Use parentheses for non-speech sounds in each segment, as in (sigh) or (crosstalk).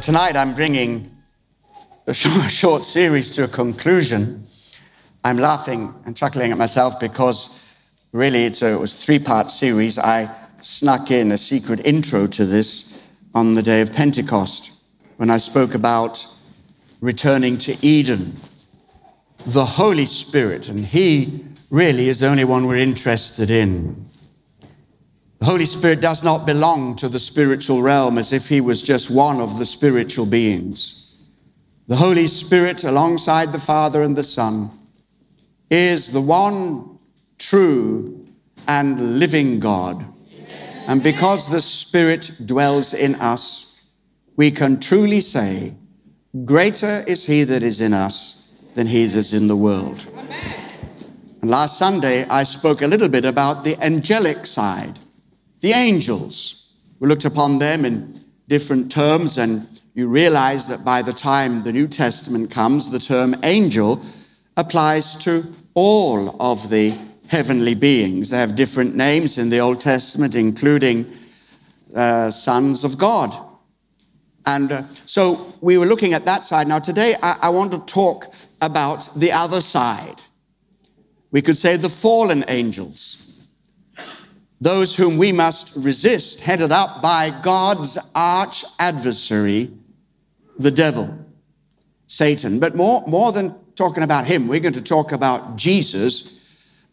Tonight I'm bringing a (laughs) short series to a conclusion. I'm laughing and chuckling at myself because really it's a, it was a three part series. I snuck in a secret intro to this on the day of Pentecost when I spoke about returning to Eden, the Holy Spirit, and He really is the only one we're interested in. The Holy Spirit does not belong to the spiritual realm as if he was just one of the spiritual beings. The Holy Spirit, alongside the Father and the Son, is the one true and living God. And because the Spirit dwells in us, we can truly say, Greater is He that is in us than He that is in the world. And last Sunday, I spoke a little bit about the angelic side the angels. We looked upon them in different terms, and you realize that by the time the New Testament comes, the term angel applies to all of the heavenly beings. They have different names in the Old Testament, including uh, sons of God. And uh, so we were looking at that side. Now, today I, I want to talk about the other side. We could say the fallen angels those whom we must resist, headed up by God's arch adversary, the devil, Satan. But more, more than talking about him, we're going to talk about Jesus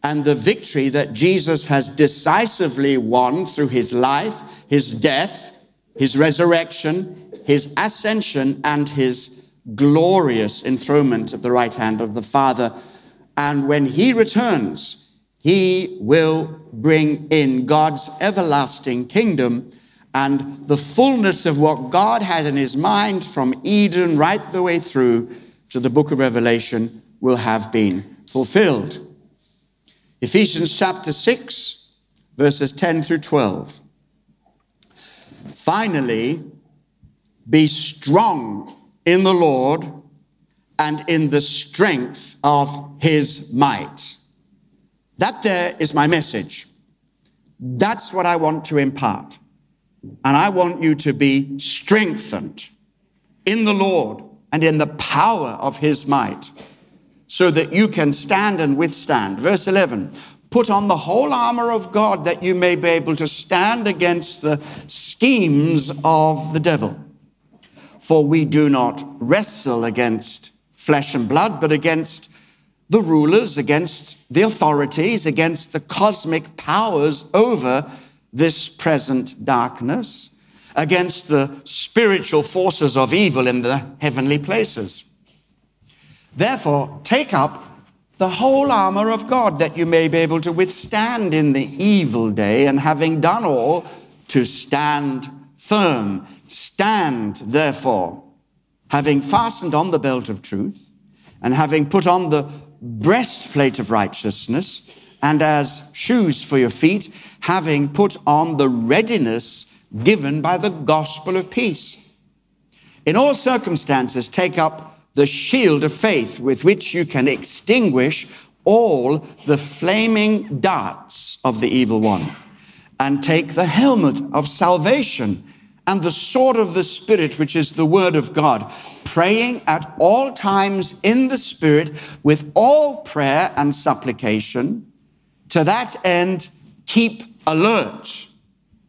and the victory that Jesus has decisively won through his life, his death, his resurrection, his ascension, and his glorious enthronement at the right hand of the Father. And when he returns, he will bring in God's everlasting kingdom and the fullness of what God had in his mind from Eden right the way through to the book of Revelation will have been fulfilled. Ephesians chapter 6, verses 10 through 12. Finally, be strong in the Lord and in the strength of his might. That there is my message. That's what I want to impart. And I want you to be strengthened in the Lord and in the power of his might so that you can stand and withstand. Verse 11 Put on the whole armor of God that you may be able to stand against the schemes of the devil. For we do not wrestle against flesh and blood, but against the rulers, against the authorities, against the cosmic powers over this present darkness, against the spiritual forces of evil in the heavenly places. Therefore, take up the whole armor of God that you may be able to withstand in the evil day, and having done all, to stand firm. Stand, therefore, having fastened on the belt of truth, and having put on the breastplate of righteousness, and as shoes for your feet, having put on the readiness given by the gospel of peace. In all circumstances, take up the shield of faith with which you can extinguish all the flaming darts of the evil one, and take the helmet of salvation and the sword of the Spirit, which is the word of God, praying at all times in the Spirit with all prayer and supplication. To that end, keep alert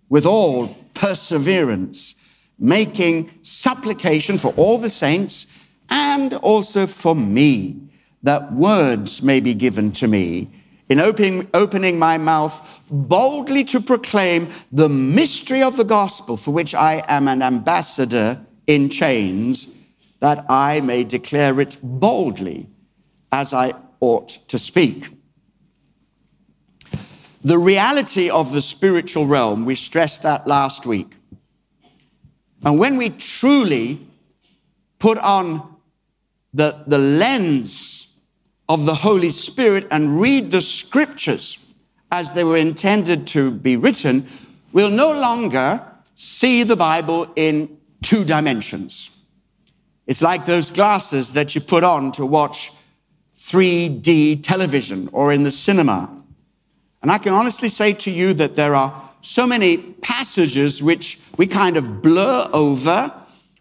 with all perseverance, making supplication for all the saints and also for me, that words may be given to me in opening, opening my mouth boldly to proclaim the mystery of the gospel for which I am an ambassador in chains, that I may declare it boldly as I ought to speak. The reality of the spiritual realm, we stressed that last week. And when we truly put on the, the lens of the Holy Spirit and read the scriptures as they were intended to be written, we'll no longer see the Bible in two dimensions. It's like those glasses that you put on to watch 3D television or in the cinema. And I can honestly say to you that there are so many passages which we kind of blur over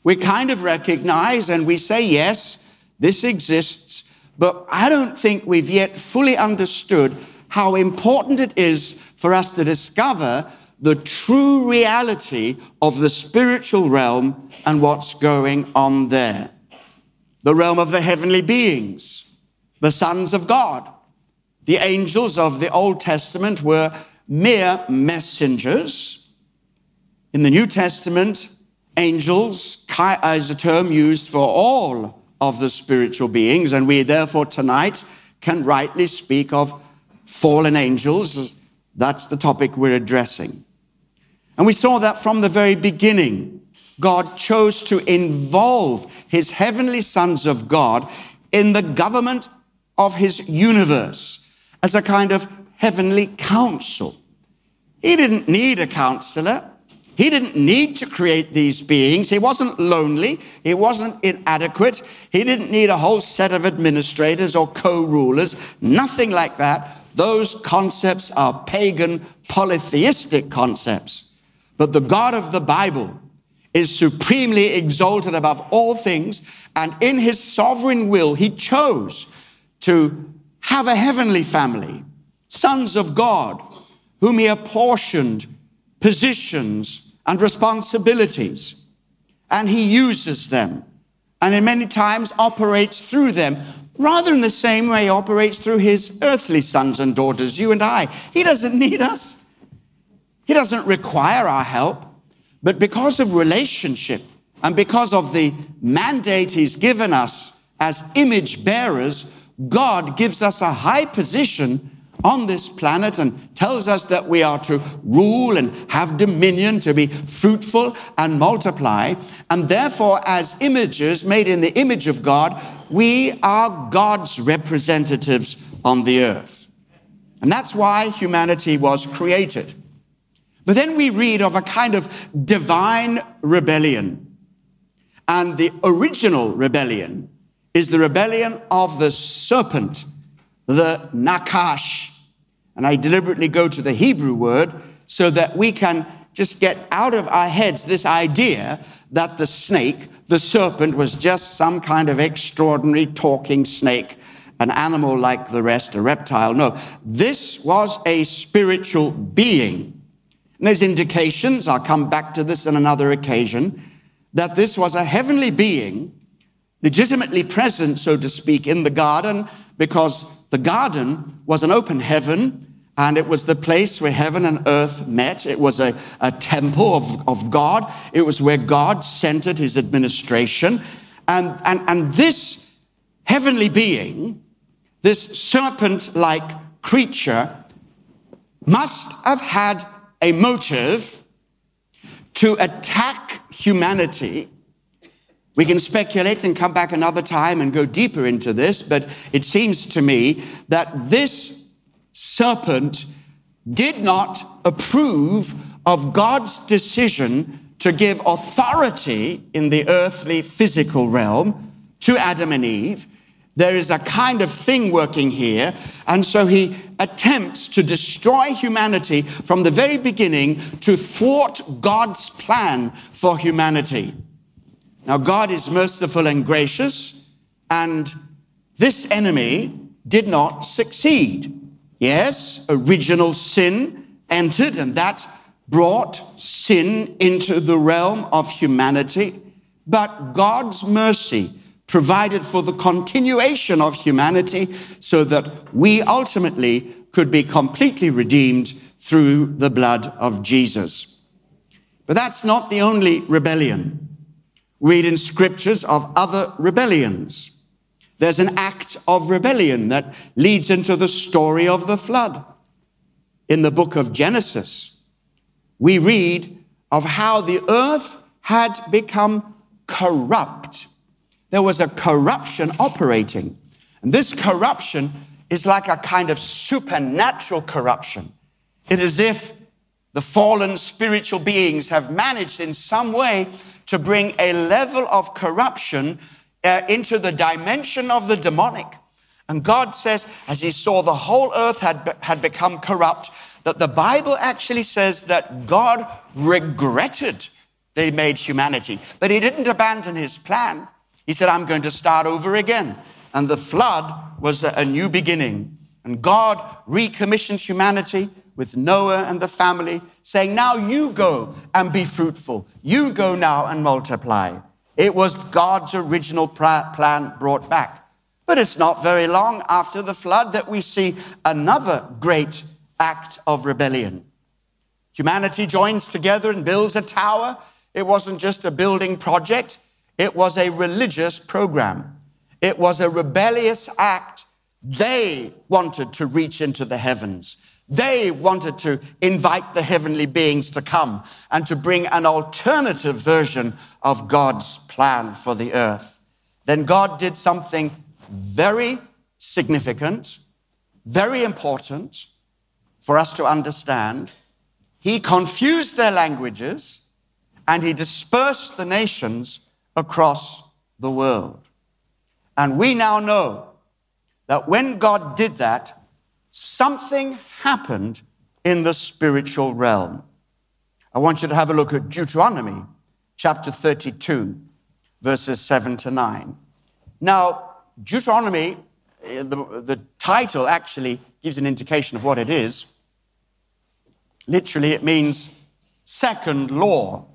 We kind of recognize and we say, yes, this exists, but I don't think we've yet fully understood how important it is for us to discover the true reality of the spiritual realm and what's going on there. The realm of the heavenly beings, the sons of God. The angels of the Old Testament were mere messengers. In the New Testament, angels uh, is a term used for all of the spiritual beings, and we therefore tonight can rightly speak of fallen angels. That's the topic we're addressing. And we saw that from the very beginning. God chose to involve his heavenly sons of God in the government of his universe as a kind of heavenly council. He didn't need a counselor. He didn't need to create these beings. He wasn't lonely. He wasn't inadequate. He didn't need a whole set of administrators or co rulers. Nothing like that. Those concepts are pagan, polytheistic concepts. But the God of the Bible is supremely exalted above all things, and in his sovereign will, he chose to have a heavenly family, sons of God, whom he apportioned positions and responsibilities. And he uses them and in many times operates through them, rather in the same way he operates through his earthly sons and daughters, you and I. He doesn't need us. He doesn't require our help. But because of relationship and because of the mandate he's given us as image bearers, God gives us a high position on this planet and tells us that we are to rule and have dominion, to be fruitful and multiply. And therefore, as images made in the image of God, we are God's representatives on the earth. And that's why humanity was created. But then we read of a kind of divine rebellion. And the original rebellion is the rebellion of the serpent the nakash. And I deliberately go to the Hebrew word so that we can just get out of our heads this idea that the snake, the serpent, was just some kind of extraordinary talking snake, an animal like the rest, a reptile. No, this was a spiritual being. And there's indications, I'll come back to this on another occasion, that this was a heavenly being, legitimately present, so to speak, in the garden, because the garden was an open heaven and it was the place where heaven and earth met. It was a, a temple of, of God. It was where God centered his administration. And, and, and this heavenly being, this serpent like creature, must have had a motive to attack humanity we can speculate and come back another time and go deeper into this, but it seems to me that this serpent did not approve of God's decision to give authority in the earthly physical realm to Adam and Eve. There is a kind of thing working here, and so he attempts to destroy humanity from the very beginning to thwart God's plan for humanity. Now, God is merciful and gracious, and this enemy did not succeed. Yes, original sin entered, and that brought sin into the realm of humanity. But God's mercy provided for the continuation of humanity so that we ultimately could be completely redeemed through the blood of Jesus. But that's not the only rebellion read in scriptures of other rebellions. There's an act of rebellion that leads into the story of the flood. In the book of Genesis, we read of how the earth had become corrupt. There was a corruption operating. And this corruption is like a kind of supernatural corruption. It is if the fallen spiritual beings have managed in some way to bring a level of corruption uh, into the dimension of the demonic. And God says, as he saw the whole earth had, had become corrupt, that the Bible actually says that God regretted they made humanity. But he didn't abandon his plan. He said, I'm going to start over again. And the flood was a new beginning. And God recommissioned humanity with Noah and the family, saying, Now you go and be fruitful. You go now and multiply. It was God's original plan brought back. But it's not very long after the flood that we see another great act of rebellion. Humanity joins together and builds a tower. It wasn't just a building project, it was a religious program. It was a rebellious act. They wanted to reach into the heavens. They wanted to invite the heavenly beings to come and to bring an alternative version of God's plan for the earth. Then God did something very significant, very important for us to understand. He confused their languages and he dispersed the nations across the world. And we now know that when God did that, something happened in the spiritual realm. I want you to have a look at Deuteronomy chapter 32, verses 7 to 9. Now, Deuteronomy, eh, the, the title actually gives an indication of what it is. Literally, it means second law.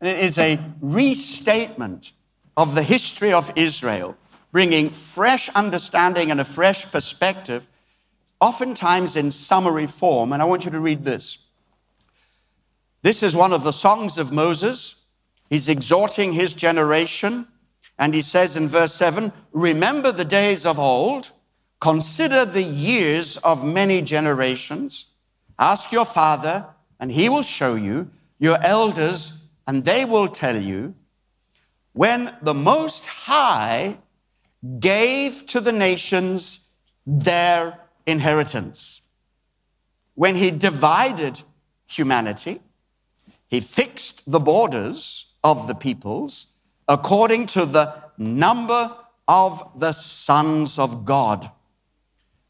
And it is a restatement of the history of Israel, bringing fresh understanding and a fresh perspective, oftentimes in summary form. And I want you to read this. This is one of the songs of Moses. He's exhorting his generation and he says in verse 7 Remember the days of old, consider the years of many generations. Ask your father, and he will show you, your elders, and they will tell you. When the Most High gave to the nations their inheritance, when he divided humanity, he fixed the borders of the peoples according to the number of the sons of God.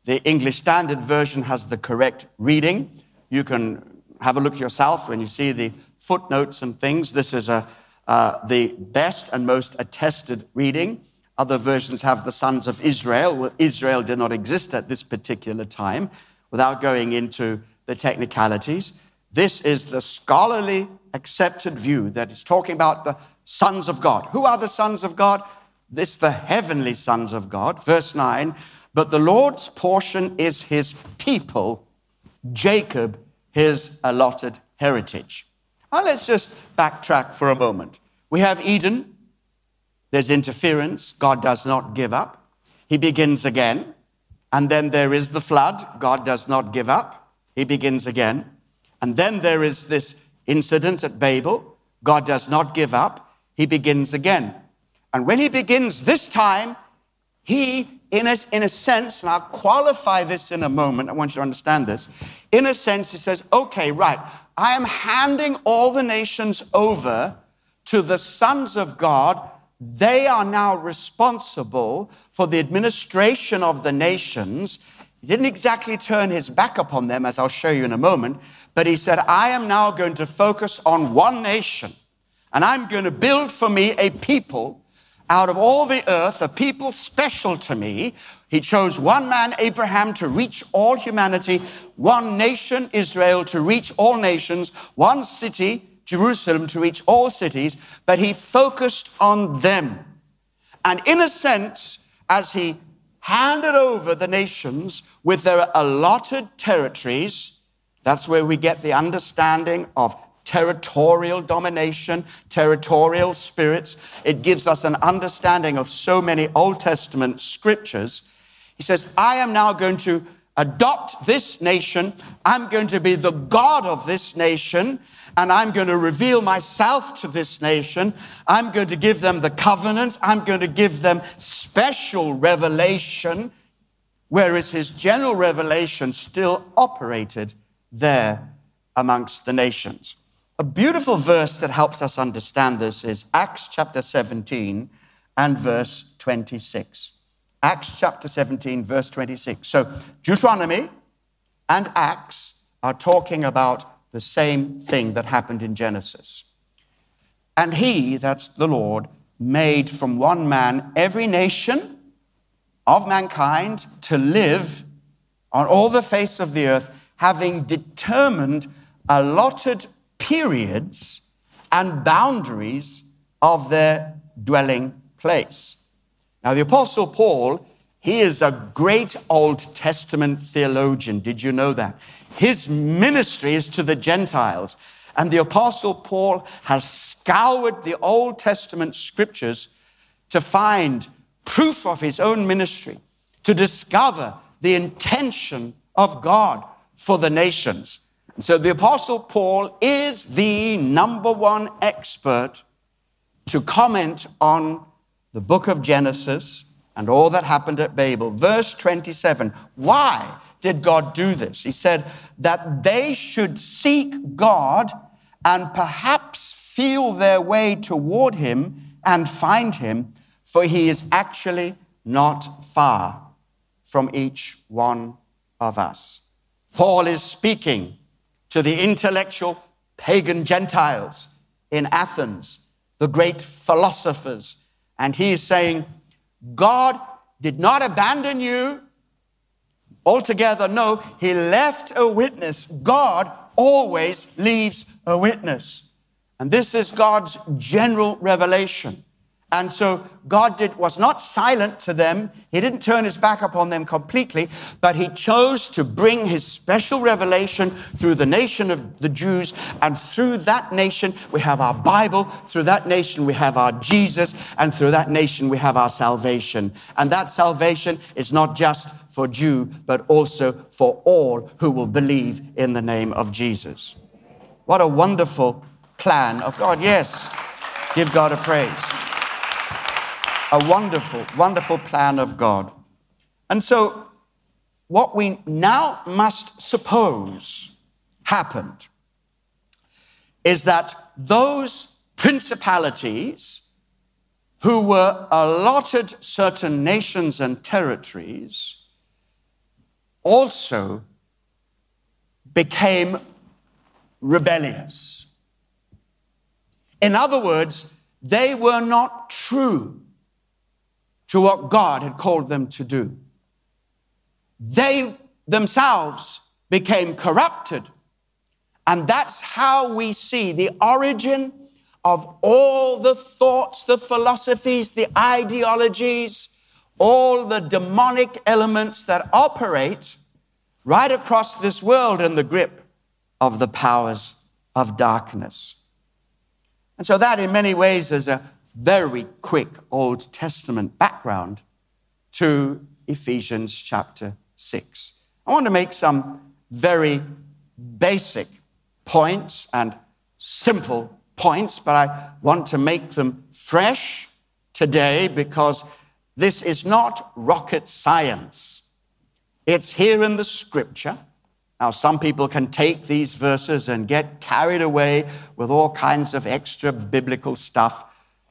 The English Standard Version has the correct reading. You can have a look yourself when you see the footnotes and things. This is a, uh, the best and most attested reading. Other versions have the sons of Israel. Well, Israel did not exist at this particular time, without going into the technicalities. This is the scholarly accepted view that is talking about the sons of God. Who are the sons of God? This, the heavenly sons of God. Verse 9, but the Lord's portion is his people, Jacob, his allotted heritage. Now let's just backtrack for a moment. We have Eden. There's interference. God does not give up. He begins again. And then there is the flood. God does not give up. He begins again. And then there is this incident at Babel. God does not give up he begins again. And when he begins this time, he, in a, in a sense, and I'll qualify this in a moment, I want you to understand this. In a sense, he says, okay, right, I am handing all the nations over to the sons of God. They are now responsible for the administration of the nations. He didn't exactly turn his back upon them, as I'll show you in a moment, but he said, I am now going to focus on one nation and I'm going to build for me a people out of all the earth, a people special to me. He chose one man, Abraham, to reach all humanity, one nation, Israel, to reach all nations, one city, Jerusalem, to reach all cities, but he focused on them. And in a sense, as he handed over the nations with their allotted territories, that's where we get the understanding of territorial domination, territorial spirits. It gives us an understanding of so many Old Testament scriptures. He says, I am now going to adopt this nation. I'm going to be the God of this nation, and I'm going to reveal myself to this nation. I'm going to give them the covenant. I'm going to give them special revelation, whereas his general revelation still operated there amongst the nations. A beautiful verse that helps us understand this is Acts chapter 17 and verse 26. Acts chapter 17, verse 26. So Deuteronomy and Acts are talking about the same thing that happened in Genesis. And he, that's the Lord, made from one man every nation of mankind to live on all the face of the earth, having determined allotted periods and boundaries of their dwelling place. Now, the Apostle Paul, he is a great Old Testament theologian. Did you know that? His ministry is to the Gentiles. And the Apostle Paul has scoured the Old Testament scriptures to find proof of his own ministry, to discover the intention of God for the nations. And so the Apostle Paul is the number one expert to comment on the book of Genesis and all that happened at Babel. Verse 27 Why did God do this? He said that they should seek God and perhaps feel their way toward him and find him, for he is actually not far from each one of us. Paul is speaking to the intellectual pagan Gentiles in Athens, the great philosophers, and he is saying, God did not abandon you altogether. No, he left a witness. God always leaves a witness. And this is God's general revelation. And so God did, was not silent to them. He didn't turn his back upon them completely, but he chose to bring his special revelation through the nation of the Jews. And through that nation, we have our Bible. Through that nation, we have our Jesus. And through that nation, we have our salvation. And that salvation is not just for Jew, but also for all who will believe in the name of Jesus. What a wonderful plan of God. Yes, give God a praise a wonderful, wonderful plan of God. And so, what we now must suppose happened is that those principalities who were allotted certain nations and territories also became rebellious. In other words, they were not true to what God had called them to do. They themselves became corrupted. And that's how we see the origin of all the thoughts, the philosophies, the ideologies, all the demonic elements that operate right across this world in the grip of the powers of darkness. And so, that in many ways is a very quick Old Testament background to Ephesians chapter 6. I want to make some very basic points and simple points, but I want to make them fresh today because this is not rocket science. It's here in the scripture. Now, some people can take these verses and get carried away with all kinds of extra biblical stuff.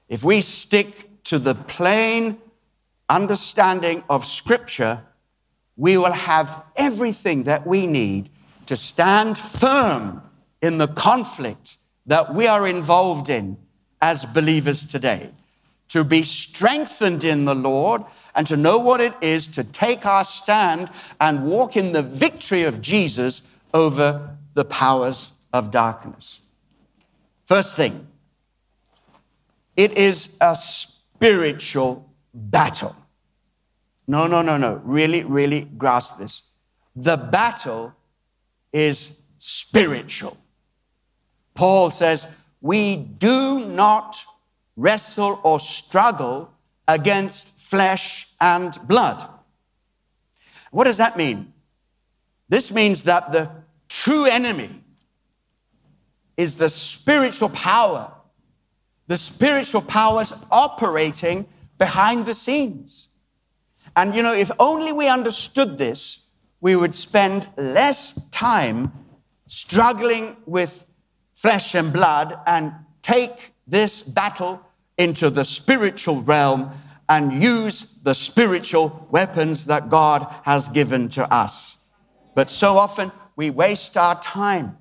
If we stick to the plain understanding of Scripture, we will have everything that we need to stand firm in the conflict that we are involved in as believers today. To be strengthened in the Lord and to know what it is to take our stand and walk in the victory of Jesus over the powers of darkness. First thing, it is a spiritual battle. No, no, no, no. Really, really grasp this. The battle is spiritual. Paul says, We do not wrestle or struggle against flesh and blood. What does that mean? This means that the true enemy is the spiritual power the spiritual powers operating behind the scenes. And you know, if only we understood this, we would spend less time struggling with flesh and blood and take this battle into the spiritual realm and use the spiritual weapons that God has given to us. But so often we waste our time.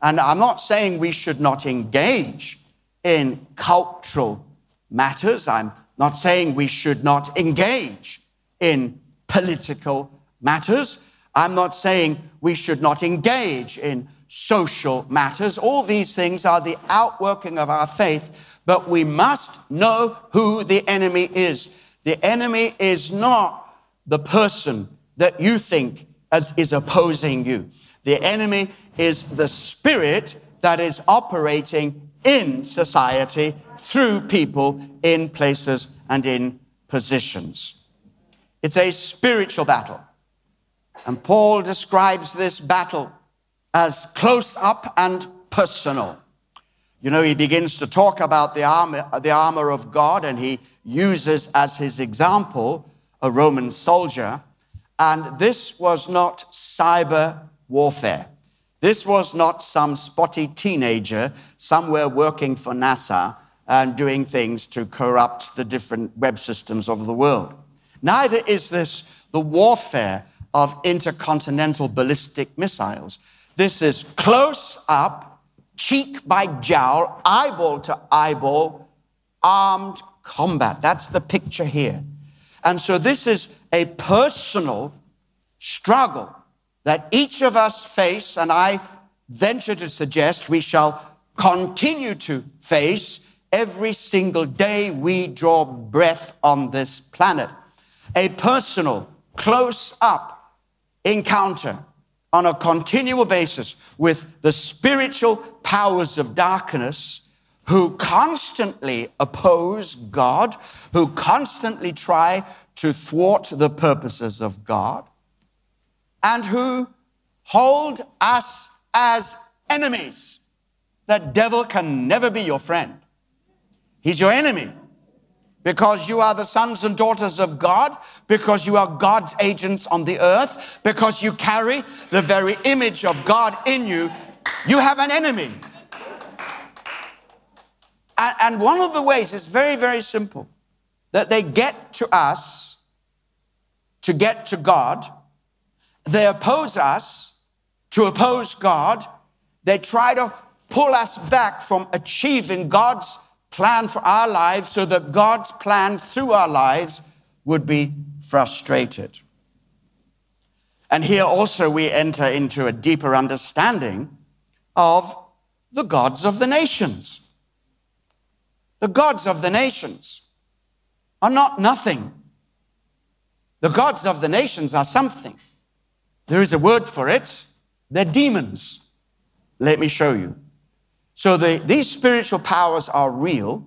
And I'm not saying we should not engage in cultural matters. I'm not saying we should not engage in political matters. I'm not saying we should not engage in social matters. All these things are the outworking of our faith, but we must know who the enemy is. The enemy is not the person that you think as is opposing you. The enemy is the spirit that is operating in society through people in places and in positions. It's a spiritual battle. And Paul describes this battle as close up and personal. You know, he begins to talk about the armor, the armor of God, and he uses as his example a Roman soldier. And this was not cyber warfare. This was not some spotty teenager somewhere working for NASA and doing things to corrupt the different web systems of the world. Neither is this the warfare of intercontinental ballistic missiles. This is close up, cheek by jowl, eyeball to eyeball, armed combat. That's the picture here. And so this is a personal struggle that each of us face, and I venture to suggest we shall continue to face every single day we draw breath on this planet. A personal, close up encounter on a continual basis with the spiritual powers of darkness who constantly oppose God, who constantly try to thwart the purposes of God, and who hold us as enemies. The devil can never be your friend. He's your enemy because you are the sons and daughters of God, because you are God's agents on the earth, because you carry the very image of God in you, you have an enemy. And one of the ways is very, very simple that they get to us to get to God, they oppose us to oppose God, they try to pull us back from achieving God's plan for our lives so that God's plan through our lives would be frustrated. And here also we enter into a deeper understanding of the gods of the nations. The gods of the nations are not nothing. The gods of the nations are something. There is a word for it. They're demons. Let me show you. So the, these spiritual powers are real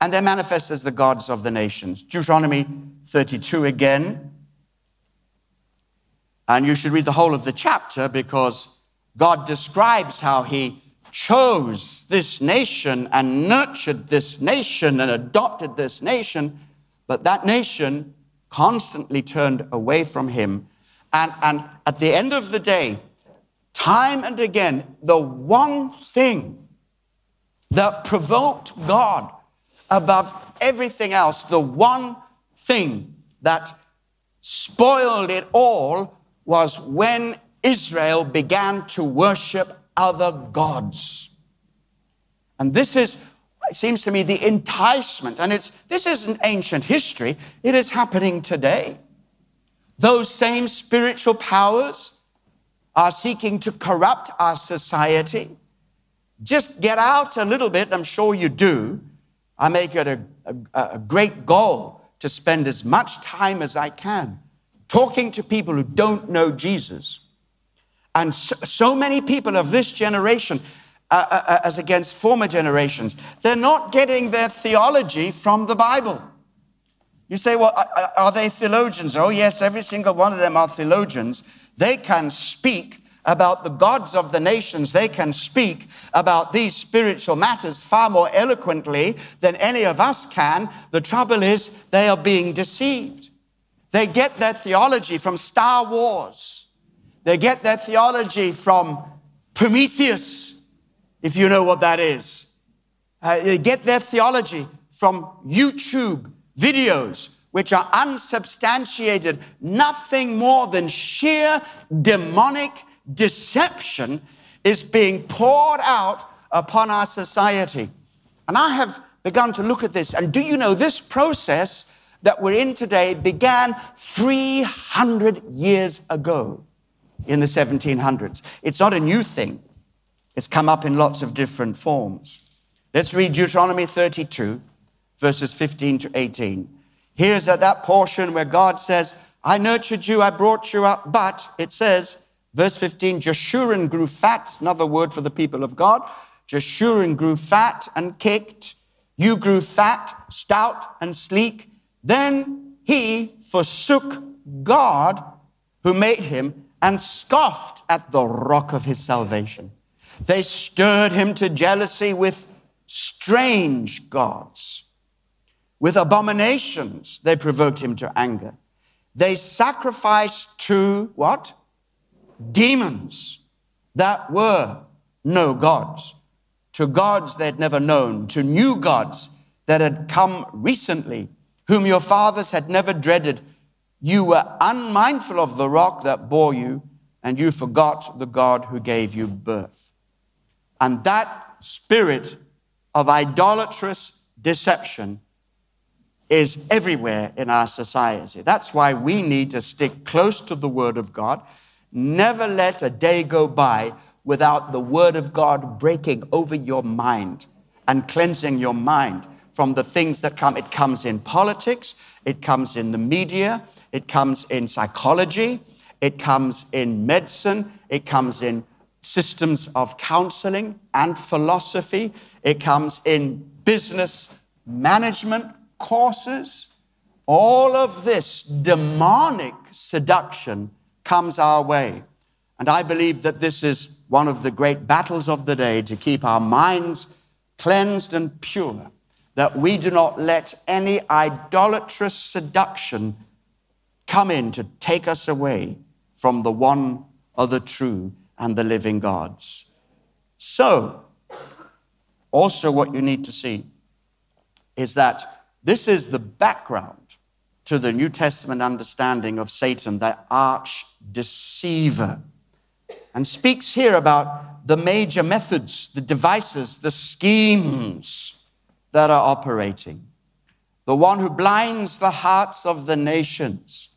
and they're manifest as the gods of the nations. Deuteronomy 32 again. And you should read the whole of the chapter because God describes how he chose this nation and nurtured this nation and adopted this nation, but that nation constantly turned away from him. And, and at the end of the day, time and again, the one thing that provoked God above everything else, the one thing that spoiled it all was when Israel began to worship other gods. And this is, it seems to me, the enticement. And it's, this isn't ancient history, it is happening today. Those same spiritual powers are seeking to corrupt our society just get out a little bit, I'm sure you do. I make it a, a, a great goal to spend as much time as I can talking to people who don't know Jesus. And so, so many people of this generation, uh, uh, uh as against former generations, they're not getting their theology from the Bible. You say, well, are they theologians? Oh, yes, every single one of them are theologians. They can speak about the gods of the nations, they can speak about these spiritual matters far more eloquently than any of us can. The trouble is, they are being deceived. They get their theology from Star Wars, they get their theology from Prometheus, if you know what that is. Uh, they get their theology from YouTube videos which are unsubstantiated, nothing more than sheer demonic deception is being poured out upon our society. And I have begun to look at this. And do you know this process that we're in today began 300 years ago in the 1700s? It's not a new thing, it's come up in lots of different forms. Let's read Deuteronomy 32, verses 15 to 18. Here's at that portion where God says, I nurtured you, I brought you up, but it says, verse 15, Jeshurun grew fat, another word for the people of God. Jeshurun grew fat and kicked. You grew fat, stout, and sleek. Then he forsook God who made him and scoffed at the rock of his salvation. They stirred him to jealousy with strange gods. With abominations, they provoked him to anger. They sacrificed to what? Demons that were no gods, to gods they'd never known, to new gods that had come recently, whom your fathers had never dreaded. You were unmindful of the rock that bore you, and you forgot the God who gave you birth. And that spirit of idolatrous deception is everywhere in our society. That's why we need to stick close to the Word of God. Never let a day go by without the Word of God breaking over your mind and cleansing your mind from the things that come. It comes in politics, it comes in the media, it comes in psychology, it comes in medicine, it comes in systems of counseling and philosophy, it comes in business management courses. All of this demonic seduction comes our way. And I believe that this is one of the great battles of the day to keep our minds cleansed and pure, that we do not let any idolatrous seduction come in to take us away from the one other true and the living gods. So, also, what you need to see is that this is the background to the New Testament understanding of Satan, the arch deceiver, and speaks here about the major methods, the devices, the schemes that are operating. The one who blinds the hearts of the nations.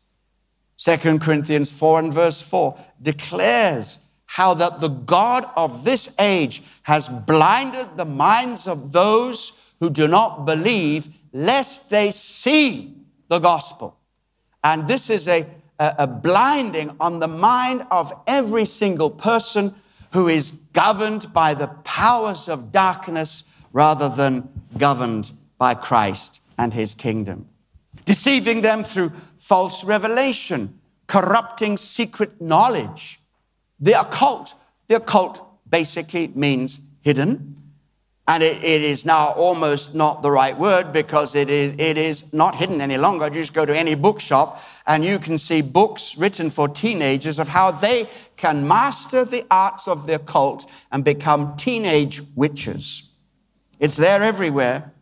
2 Corinthians 4 and verse 4 declares how that the God of this age has blinded the minds of those who do not believe lest they see the gospel. And this is a, a, a blinding on the mind of every single person who is governed by the powers of darkness rather than governed by Christ and his kingdom. Deceiving them through false revelation, corrupting secret knowledge. The occult, the occult basically means hidden, and it, it is now almost not the right word because it is, it is not hidden any longer. You just go to any bookshop and you can see books written for teenagers of how they can master the arts of their cult and become teenage witches. It's there everywhere.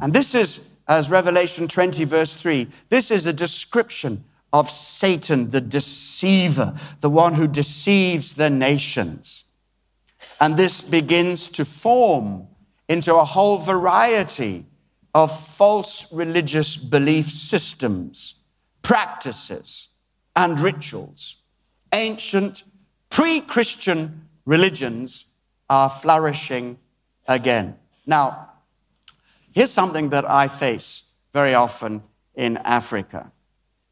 And this is, as Revelation 20, verse 3, this is a description of Satan, the deceiver, the one who deceives the nations. And this begins to form into a whole variety of false religious belief systems, practices, and rituals. Ancient pre Christian religions are flourishing again. Now, here's something that I face very often in Africa.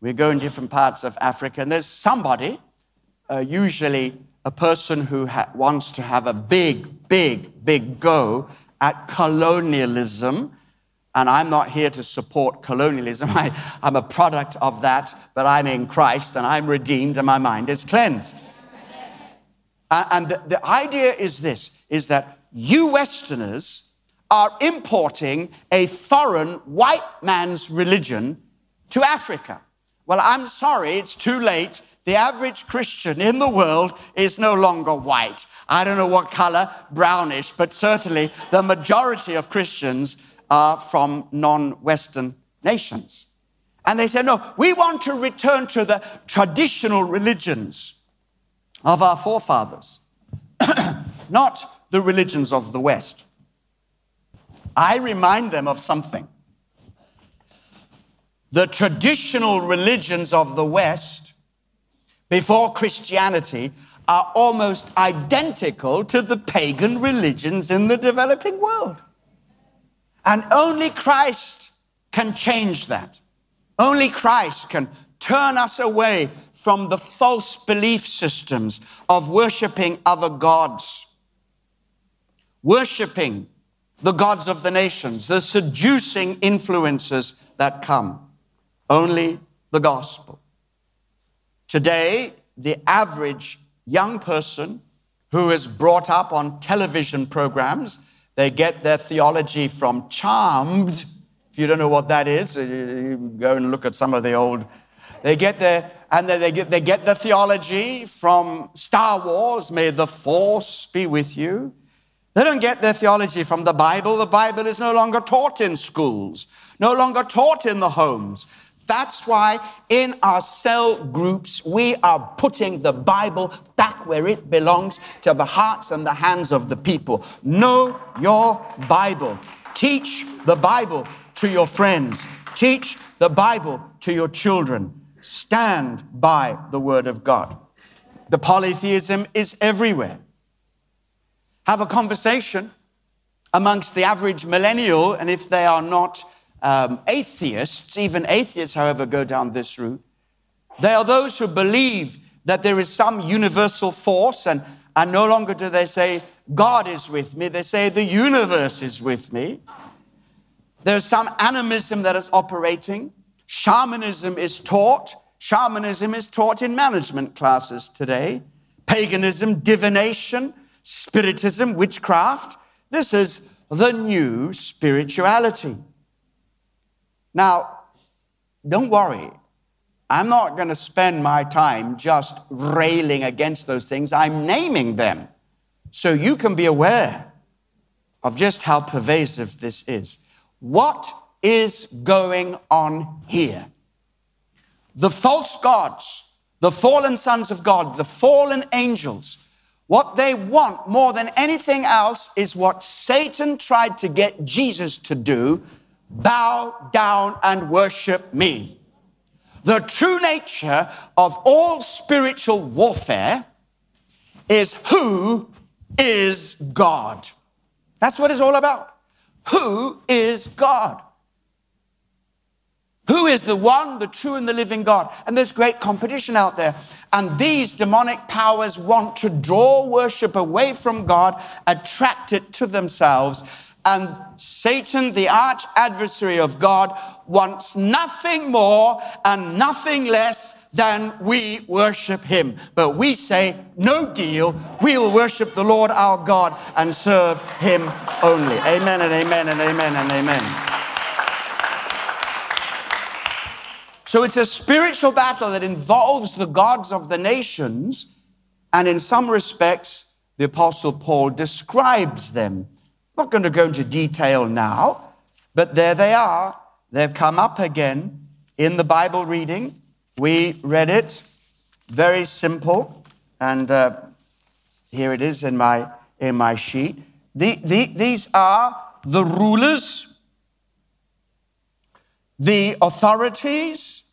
We go in different parts of Africa, and there's somebody, uh, usually a person who ha- wants to have a big, big, big go at colonialism. And I'm not here to support colonialism. (laughs) I, am a product of that, but I'm in Christ and I'm redeemed and my mind is cleansed. And, the, the idea is this, is that you Westerners are importing a foreign white man's religion to Africa. Well, I'm sorry, it's too late the average Christian in the world is no longer white. I don't know what color, brownish, but certainly the majority of Christians are from non Western nations. And they say, no, we want to return to the traditional religions of our forefathers, (clears throat) not the religions of the West. I remind them of something. The traditional religions of the West before Christianity are almost identical to the pagan religions in the developing world. And only Christ can change that. Only Christ can turn us away from the false belief systems of worshiping other gods, worshiping the gods of the nations, the seducing influences that come. Only the gospel. Today, the average young person who is brought up on television programs, they get their theology from Charmed. If you don't know what that is, go and look at some of the old. They get their and they get, they get the theology from Star Wars, may the force be with you. They don't get their theology from the Bible. The Bible is no longer taught in schools, no longer taught in the homes. That's why in our cell groups, we are putting the Bible back where it belongs to the hearts and the hands of the people. Know your Bible. Teach the Bible to your friends. Teach the Bible to your children. Stand by the Word of God. The polytheism is everywhere. Have a conversation amongst the average millennial, and if they are not um, atheists, even atheists, however, go down this route. They are those who believe that there is some universal force, and, and no longer do they say, God is with me, they say, the universe is with me. There's some animism that is operating. Shamanism is taught. Shamanism is taught in management classes today. Paganism, divination, spiritism, witchcraft. This is the new spirituality. Now, don't worry. I'm not going to spend my time just railing against those things. I'm naming them so you can be aware of just how pervasive this is. What is going on here? The false gods, the fallen sons of God, the fallen angels, what they want more than anything else is what Satan tried to get Jesus to do bow down and worship me. The true nature of all spiritual warfare is who is God. That's what it's all about. Who is God? Who is the one, the true and the living God? And there's great competition out there. And these demonic powers want to draw worship away from God, attract it to themselves, and Satan, the arch adversary of God, wants nothing more and nothing less than we worship him. But we say, no deal. We will worship the Lord our God and serve him only. Amen and amen and amen and amen. So it's a spiritual battle that involves the gods of the nations. And in some respects, the Apostle Paul describes them not going to go into detail now, but there they are. They've come up again in the Bible reading. We read it, very simple, and uh, here it is in my, in my sheet. The, the, these are the rulers, the authorities,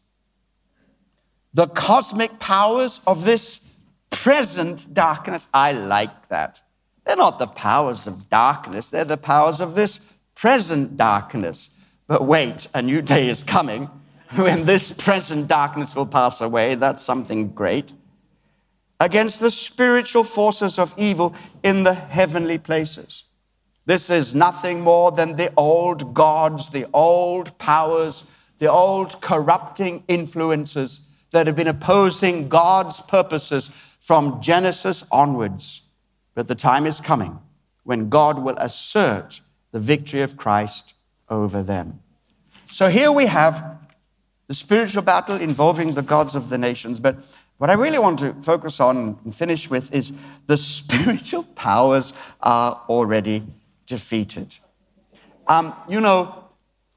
the cosmic powers of this present darkness. I like that. They're not the powers of darkness, they're the powers of this present darkness. But wait, a new day is coming when this present darkness will pass away. That's something great. Against the spiritual forces of evil in the heavenly places. This is nothing more than the old gods, the old powers, the old corrupting influences that have been opposing God's purposes from Genesis onwards. But the time is coming when God will assert the victory of Christ over them. So here we have the spiritual battle involving the gods of the nations. But what I really want to focus on and finish with is the spiritual (laughs) powers are already defeated. Um, you know,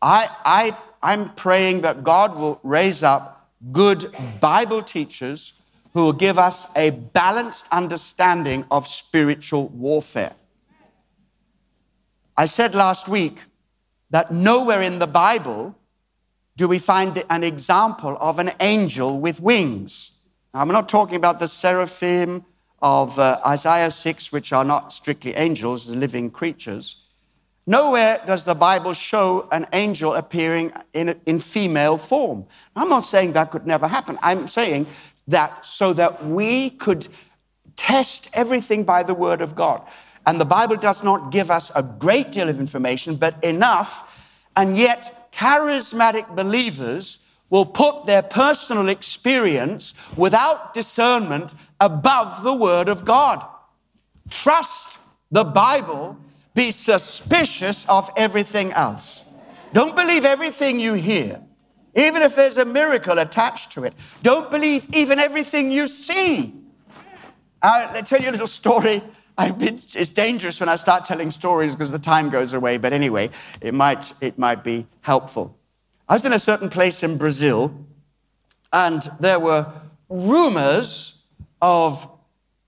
I, I, I'm praying that God will raise up good Bible teachers who will give us a balanced understanding of spiritual warfare. I said last week that nowhere in the Bible do we find an example of an angel with wings. Now, I'm not talking about the seraphim of uh, Isaiah 6, which are not strictly angels, living creatures. Nowhere does the Bible show an angel appearing in, in female form. I'm not saying that could never happen. I'm saying that so that we could test everything by the Word of God. And the Bible does not give us a great deal of information, but enough. And yet, charismatic believers will put their personal experience without discernment above the Word of God. Trust the Bible, be suspicious of everything else. Don't believe everything you hear, even if there's a miracle attached to it. Don't believe even everything you see. Uh, I'll tell you a little story. Been, it's dangerous when I start telling stories because the time goes away, but anyway, it might, it might be helpful. I was in a certain place in Brazil, and there were rumors of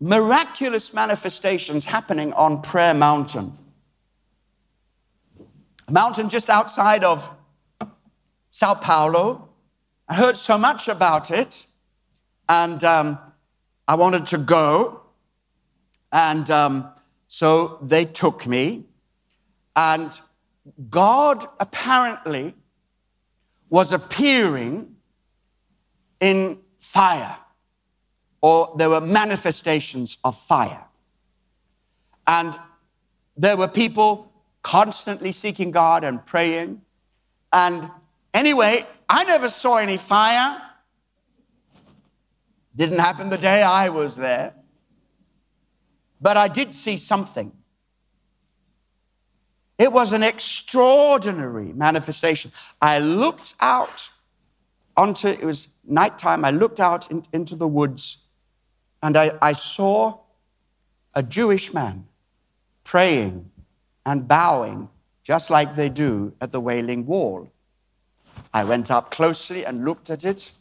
miraculous manifestations happening on Prayer Mountain. A mountain just outside of Sao Paulo. I heard so much about it, and um, I wanted to go. And um, so they took me. And God apparently was appearing in fire, or there were manifestations of fire. And there were people constantly seeking God and praying. And anyway, I never saw any fire. Didn't happen the day I was there. But I did see something. It was an extraordinary manifestation. I looked out onto, it was nighttime, I looked out in, into the woods and I, I saw a Jewish man praying and bowing just like they do at the Wailing Wall. I went up closely and looked at it.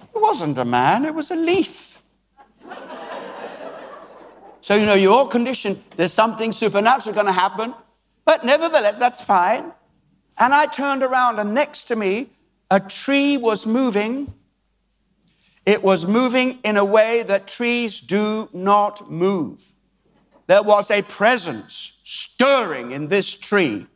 It wasn't a man, it was a leaf. so, you know, you're conditioned. There's something supernatural going to happen. But nevertheless, that's fine. And I turned around, and next to me, a tree was moving. It was moving in a way that trees do not move. There was a presence stirring in this tree.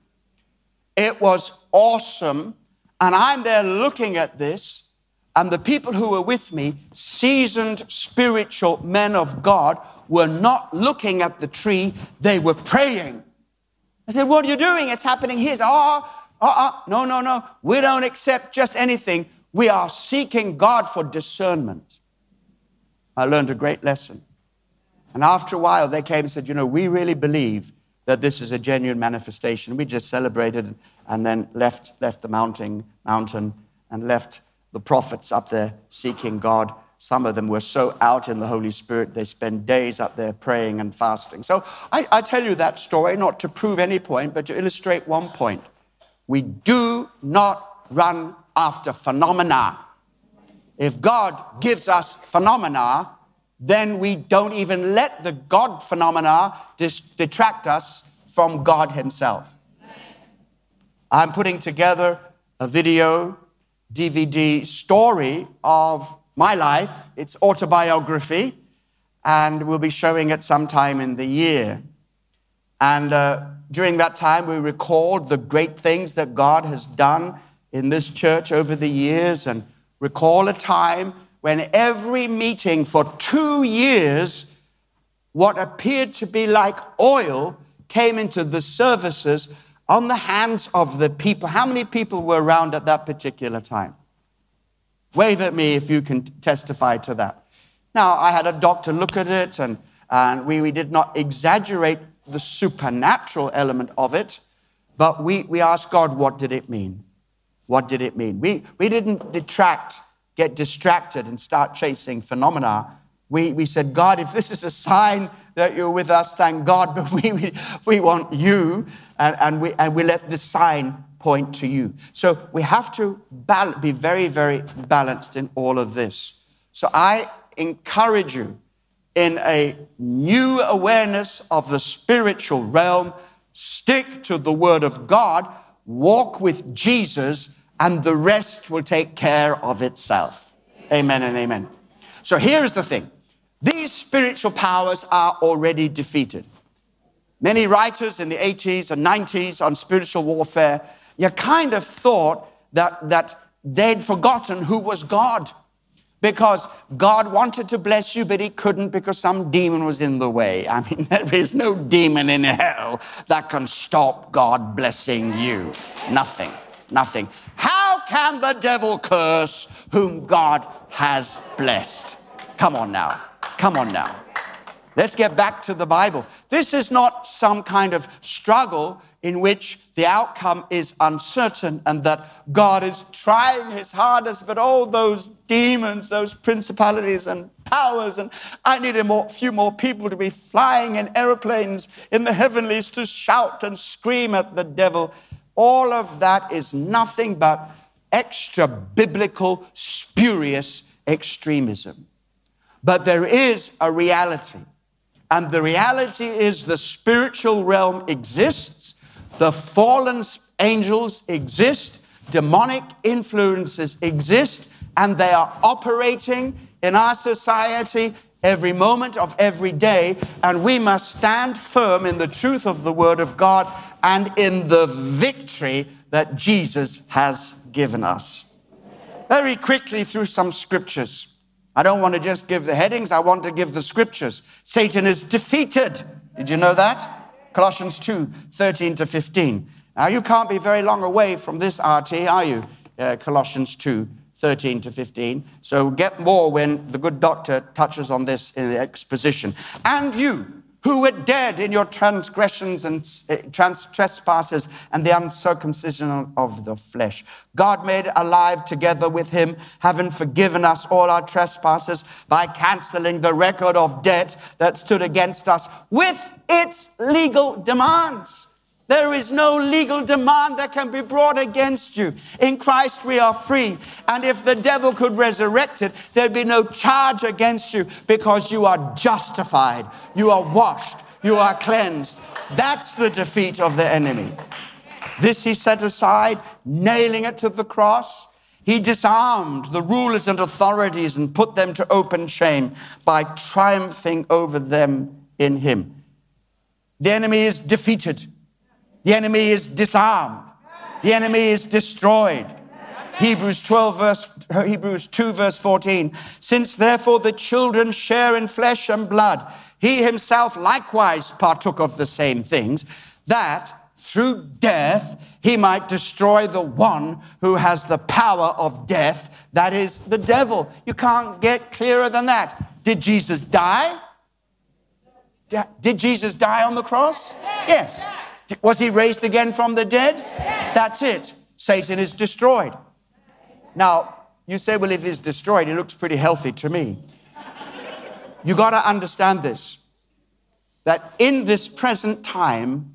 It was awesome. And I'm there looking at this, and the people who were with me, seasoned spiritual men of God, were not looking at the tree, they were praying. I said, What are you doing? It's happening here. Oh, oh, oh, no, no, no. We don't accept just anything. We are seeking God for discernment. I learned a great lesson. And after a while, they came and said, You know, we really believe that this is a genuine manifestation. We just celebrated and then left, left the mountain, mountain and left the prophets up there seeking God. Some of them were so out in the Holy Spirit, they spend days up there praying and fasting. So I, I tell you that story not to prove any point, but to illustrate one point. We do not run after phenomena. If God gives us phenomena, then we don't even let the God phenomena detract us from God Himself. I'm putting together a video DVD story of my life. It's autobiography, and we'll be showing it sometime in the year. And uh, during that time, we record the great things that God has done in this church over the years and recall a time when every meeting for two years, what appeared to be like oil came into the services on the hands of the people. How many people were around at that particular time? Wave at me if you can testify to that. Now, I had a doctor look at it, and, and we, we did not exaggerate the supernatural element of it, but we, we asked God, what did it mean? What did it mean? We, we didn't detract, get distracted, and start chasing phenomena. We, we said, God, if this is a sign that you're with us, thank God, (laughs) but we, we, we want you, and, and, we, and we let the sign point to you. So we have to be very, very balanced in all of this. So I encourage you in a new awareness of the spiritual realm, stick to the Word of God, walk with Jesus, and the rest will take care of itself. Amen and amen. So here's the thing these spiritual powers are already defeated. Many writers in the 80s and 90s on spiritual warfare, you kind of thought that, that they'd forgotten who was God because God wanted to bless you, but He couldn't because some demon was in the way. I mean, (laughs) there is no demon in hell that can stop God blessing you. Nothing, nothing. How can the devil curse whom God has blessed? Come on now, come on now. Let's get back to the Bible. This is not some kind of struggle in which the outcome is uncertain and that God is trying his hardest, but all those demons, those principalities and powers, and I need a more, few more people to be flying in airplanes in the heavenlies to shout and scream at the devil. All of that is nothing but extra biblical, spurious extremism. But there is a reality and the reality is the spiritual realm exists, the fallen angels exist, demonic influences exist, and they are operating in our society every moment of every day. And we must stand firm in the truth of the Word of God and in the victory that Jesus has given us. Very quickly through some scriptures. I don't want to just give the headings, I want to give the scriptures. Satan is defeated. Did you know that? Colossians 2 13 to 15. Now, you can't be very long away from this RT, are you? Uh, Colossians 2 13 to 15. So get more when the good doctor touches on this in the exposition. And you, who were dead in your transgressions and uh, trans- trespasses and the uncircumcision of the flesh. God made alive together with him, having forgiven us all our trespasses by canceling the record of debt that stood against us with its legal demands. There is no legal demand that can be brought against you. In Christ, we are free. And if the devil could resurrect it, there'd be no charge against you because you are justified, you are washed, you are cleansed. That's the defeat of the enemy. This he set aside, nailing it to the cross. He disarmed the rulers and authorities and put them to open shame by triumphing over them in him. The enemy is defeated. The enemy is disarmed. The enemy is destroyed. Hebrews 12 verse Hebrews 2 verse 14. Since therefore the children share in flesh and blood, he himself likewise partook of the same things, that through death he might destroy the one who has the power of death, that is the devil. You can't get clearer than that. Did Jesus die? Did Jesus die on the cross? Yes. Was he raised again from the dead? Yes. That's it. Satan is destroyed. Now, you say, well, if he's destroyed, he looks pretty healthy to me. you got to understand this that in this present time,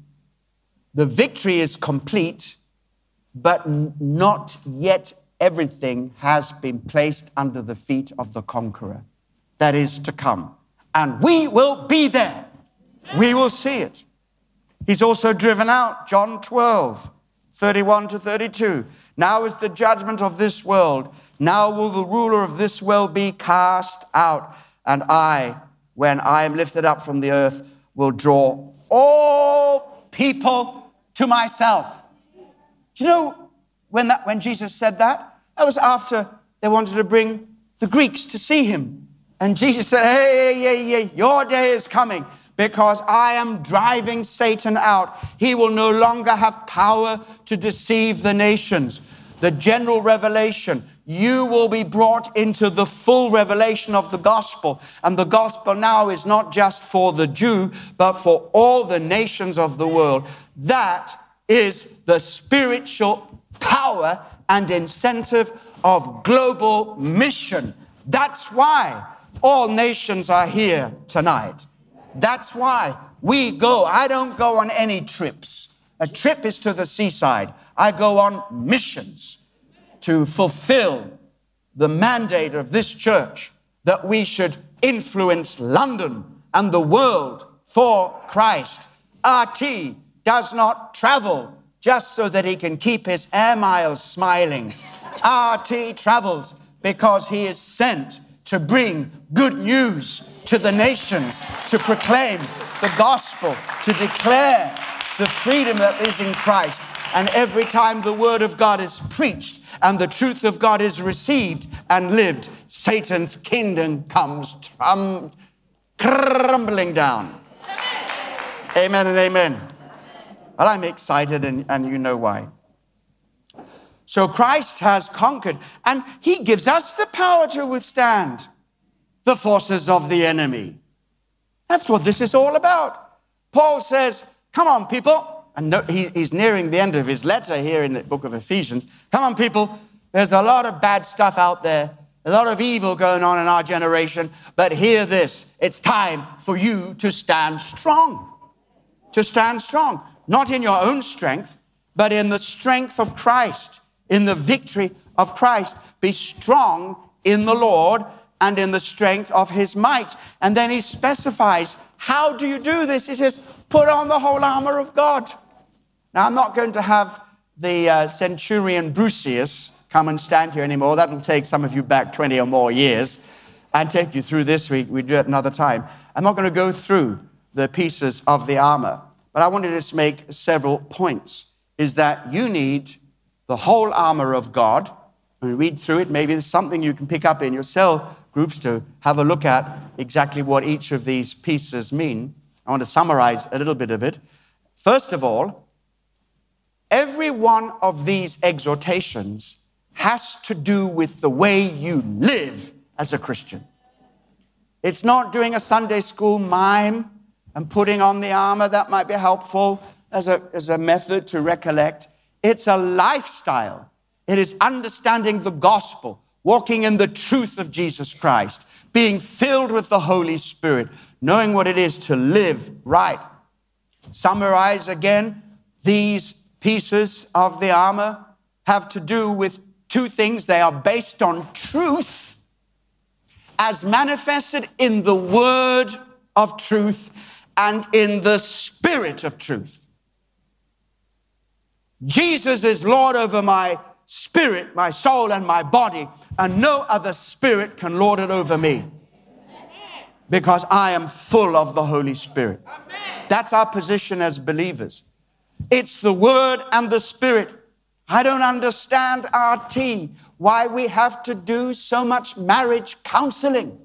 the victory is complete, but not yet everything has been placed under the feet of the conqueror. That is to come. And we will be there. We will see it. He's also driven out, John 12, 31 to 32. Now is the judgment of this world. Now will the ruler of this world be cast out. And I, when I am lifted up from the earth, will draw all people to myself. Do you know when, that, when Jesus said that? That was after they wanted to bring the Greeks to see him. And Jesus said, Hey, hey, hey, hey, your day is coming because I am driving Satan out. He will no longer have power to deceive the nations. The general revelation, you will be brought into the full revelation of the gospel. And the gospel now is not just for the Jew, but for all the nations of the world. That is the spiritual power and incentive of global mission. That's why all nations are here tonight. That's why we go. I don't go on any trips. A trip is to the seaside. I go on missions to fulfill the mandate of this church that we should influence London and the world for Christ. RT does not travel just so that he can keep his air miles smiling. RT travels because he is sent to bring good news to the nations, to proclaim the gospel, to declare the freedom that is in Christ. And every time the word of God is preached and the truth of God is received and lived, Satan's kingdom comes trum- crumbling down. Amen and amen. Well, I'm excited, and, and you know why. So Christ has conquered, and he gives us the power to withstand the forces of the enemy. That's what this is all about. Paul says, Come on, people. And he, he's nearing the end of his letter here in the book of Ephesians. Come on, people. There's a lot of bad stuff out there, a lot of evil going on in our generation. But hear this it's time for you to stand strong. To stand strong, not in your own strength, but in the strength of Christ, in the victory of Christ. Be strong in the Lord and in the strength of his might. And then he specifies, how do you do this? He says, put on the whole armor of God. Now, I'm not going to have the uh, centurion Brucius come and stand here anymore. That'll take some of you back 20 or more years and take you through this week. We do it another time. I'm not going to go through the pieces of the armor, but I wanted to just make several points. Is that you need the whole armor of God. We read through it, maybe there's something you can pick up in your cell groups to have a look at exactly what each of these pieces mean. I want to summarize a little bit of it. First of all, every one of these exhortations has to do with the way you live as a Christian. It's not doing a Sunday school mime and putting on the armor that might be helpful as a, as a method to recollect. It's a lifestyle. It is understanding the gospel, walking in the truth of Jesus Christ, being filled with the Holy Spirit, knowing what it is to live right. Summarize again, these pieces of the armor have to do with two things. They are based on truth as manifested in the word of truth and in the spirit of truth. Jesus is Lord over my spirit, my soul, and my body, and no other spirit can lord it over me because I am full of the Holy Spirit. That's our position as believers. It's the Word and the Spirit. I don't understand RT, why we have to do so much marriage counseling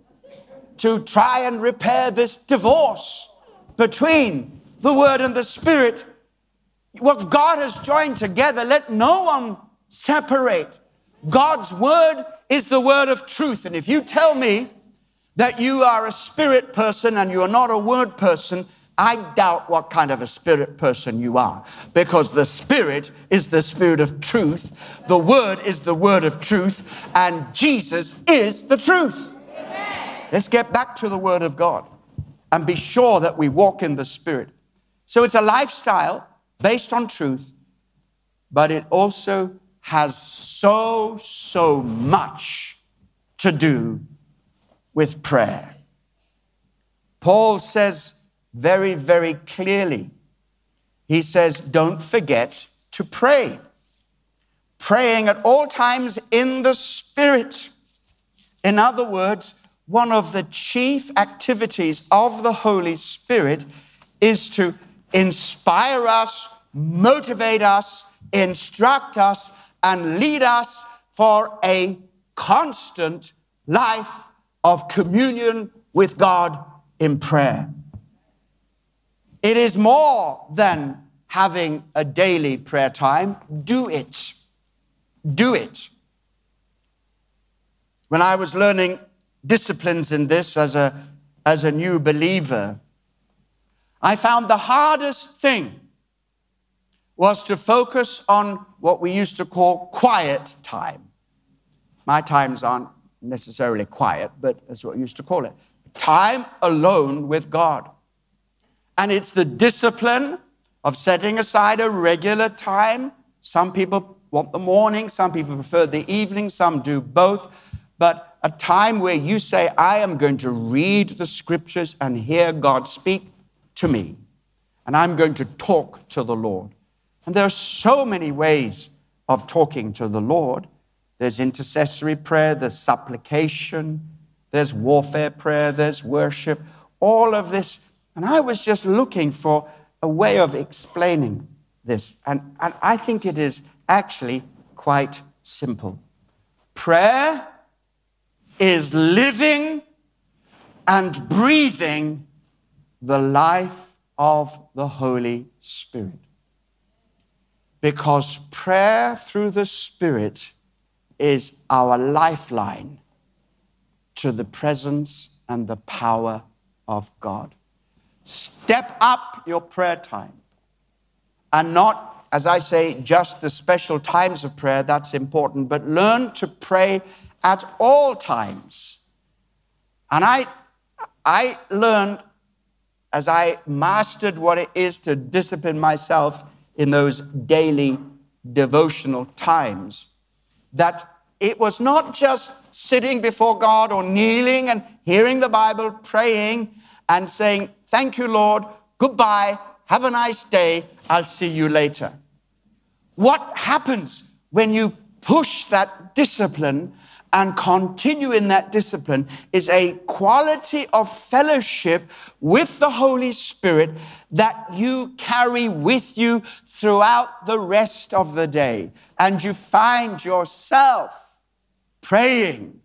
to try and repair this divorce between the Word and the Spirit. What God has joined together, let no one separate. God's word is the word of truth. And if you tell me that you are a spirit person and you are not a word person, I doubt what kind of a spirit person you are because the spirit is the spirit of truth, the word is the word of truth, and Jesus is the truth. Amen. Let's get back to the word of God and be sure that we walk in the spirit. So it's a lifestyle based on truth, but it also has so, so much to do with prayer. Paul says very, very clearly, he says, don't forget to pray. Praying at all times in the Spirit. In other words, one of the chief activities of the Holy Spirit is to inspire us, motivate us, instruct us, and lead us for a constant life of communion with God in prayer. It is more than having a daily prayer time. Do it. Do it. When I was learning disciplines in this as a, as a new believer, I found the hardest thing was to focus on what we used to call quiet time. My times aren't necessarily quiet, but that's what we used to call it. Time alone with God. And it's the discipline of setting aside a regular time. Some people want the morning, some people prefer the evening, some do both. But a time where you say, I am going to read the scriptures and hear God speak to me, and I'm going to talk to the Lord. And there are so many ways of talking to the Lord. There's intercessory prayer, there's supplication, there's warfare prayer, there's worship, all of this. And I was just looking for a way of explaining this. And, and I think it is actually quite simple. Prayer is living and breathing the life of the Holy Spirit. Because prayer through the Spirit is our lifeline to the presence and the power of God. Step up your prayer time and not, as I say, just the special times of prayer, that's important, but learn to pray at all times. And I, I learned as I mastered what it is to discipline myself in those daily devotional times that it was not just sitting before God or kneeling and hearing the Bible, praying and saying, Thank you, Lord, goodbye, have a nice day, I'll see you later. What happens when you push that discipline and continue in that discipline is a quality of fellowship with the Holy Spirit that you carry with you throughout the rest of the day. And you find yourself praying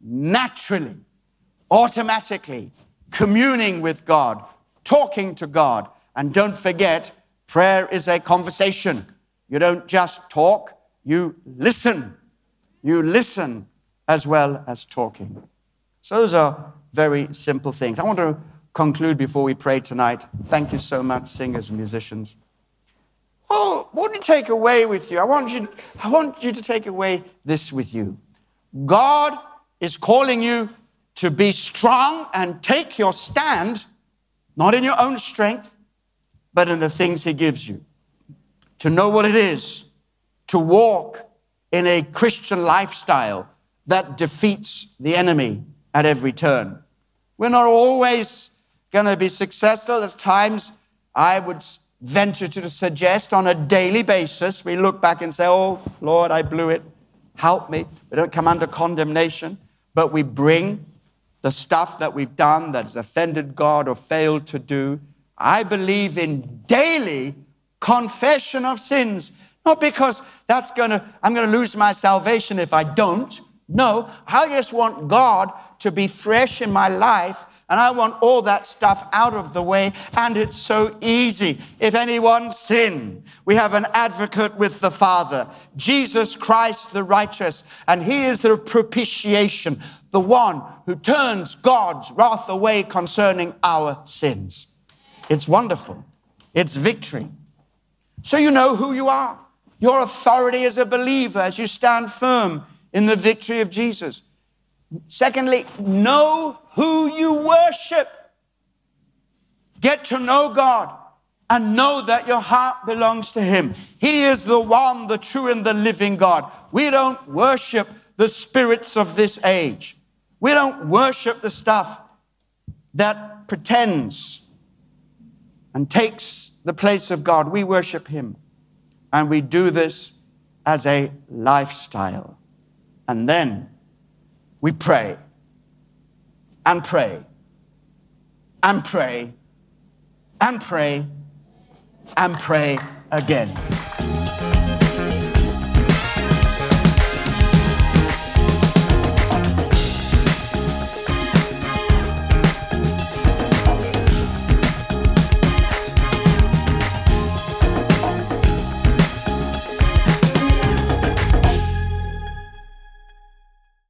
naturally, automatically, communing with God, talking to God. And don't forget, prayer is a conversation. You don't just talk, you listen you listen as well as talking. So, those are very simple things. I want to conclude before we pray tonight. Thank you so much, singers and musicians. Oh, what do you take away with you? I want you, I want you to take away this with you. God is calling you to be strong and take your stand, not in your own strength, but in the things He gives you. To know what it is to walk in a Christian lifestyle that defeats the enemy at every turn. We're not always going to be successful. There's times I would venture to suggest on a daily basis, we look back and say, Oh, Lord, I blew it. Help me. We don't come under condemnation, but we bring the stuff that we've done that's offended God or failed to do. I believe in daily confession of sins not because that's gonna, I'm gonna lose my salvation if I don't. No, I just want God to be fresh in my life and I want all that stuff out of the way, and it's so easy. If anyone sin, we have an advocate with the Father, Jesus Christ the righteous, and He is the propitiation, the one who turns God's wrath away concerning our sins. It's wonderful, it's victory. So you know who you are your authority as a believer as you stand firm in the victory of Jesus. Secondly, know who you worship. Get to know God and know that your heart belongs to Him. He is the one, the true and the living God. We don't worship the spirits of this age. We don't worship the stuff that pretends and takes the place of God. We worship Him. And we do this as a lifestyle. And then we pray and pray and pray and pray and pray again.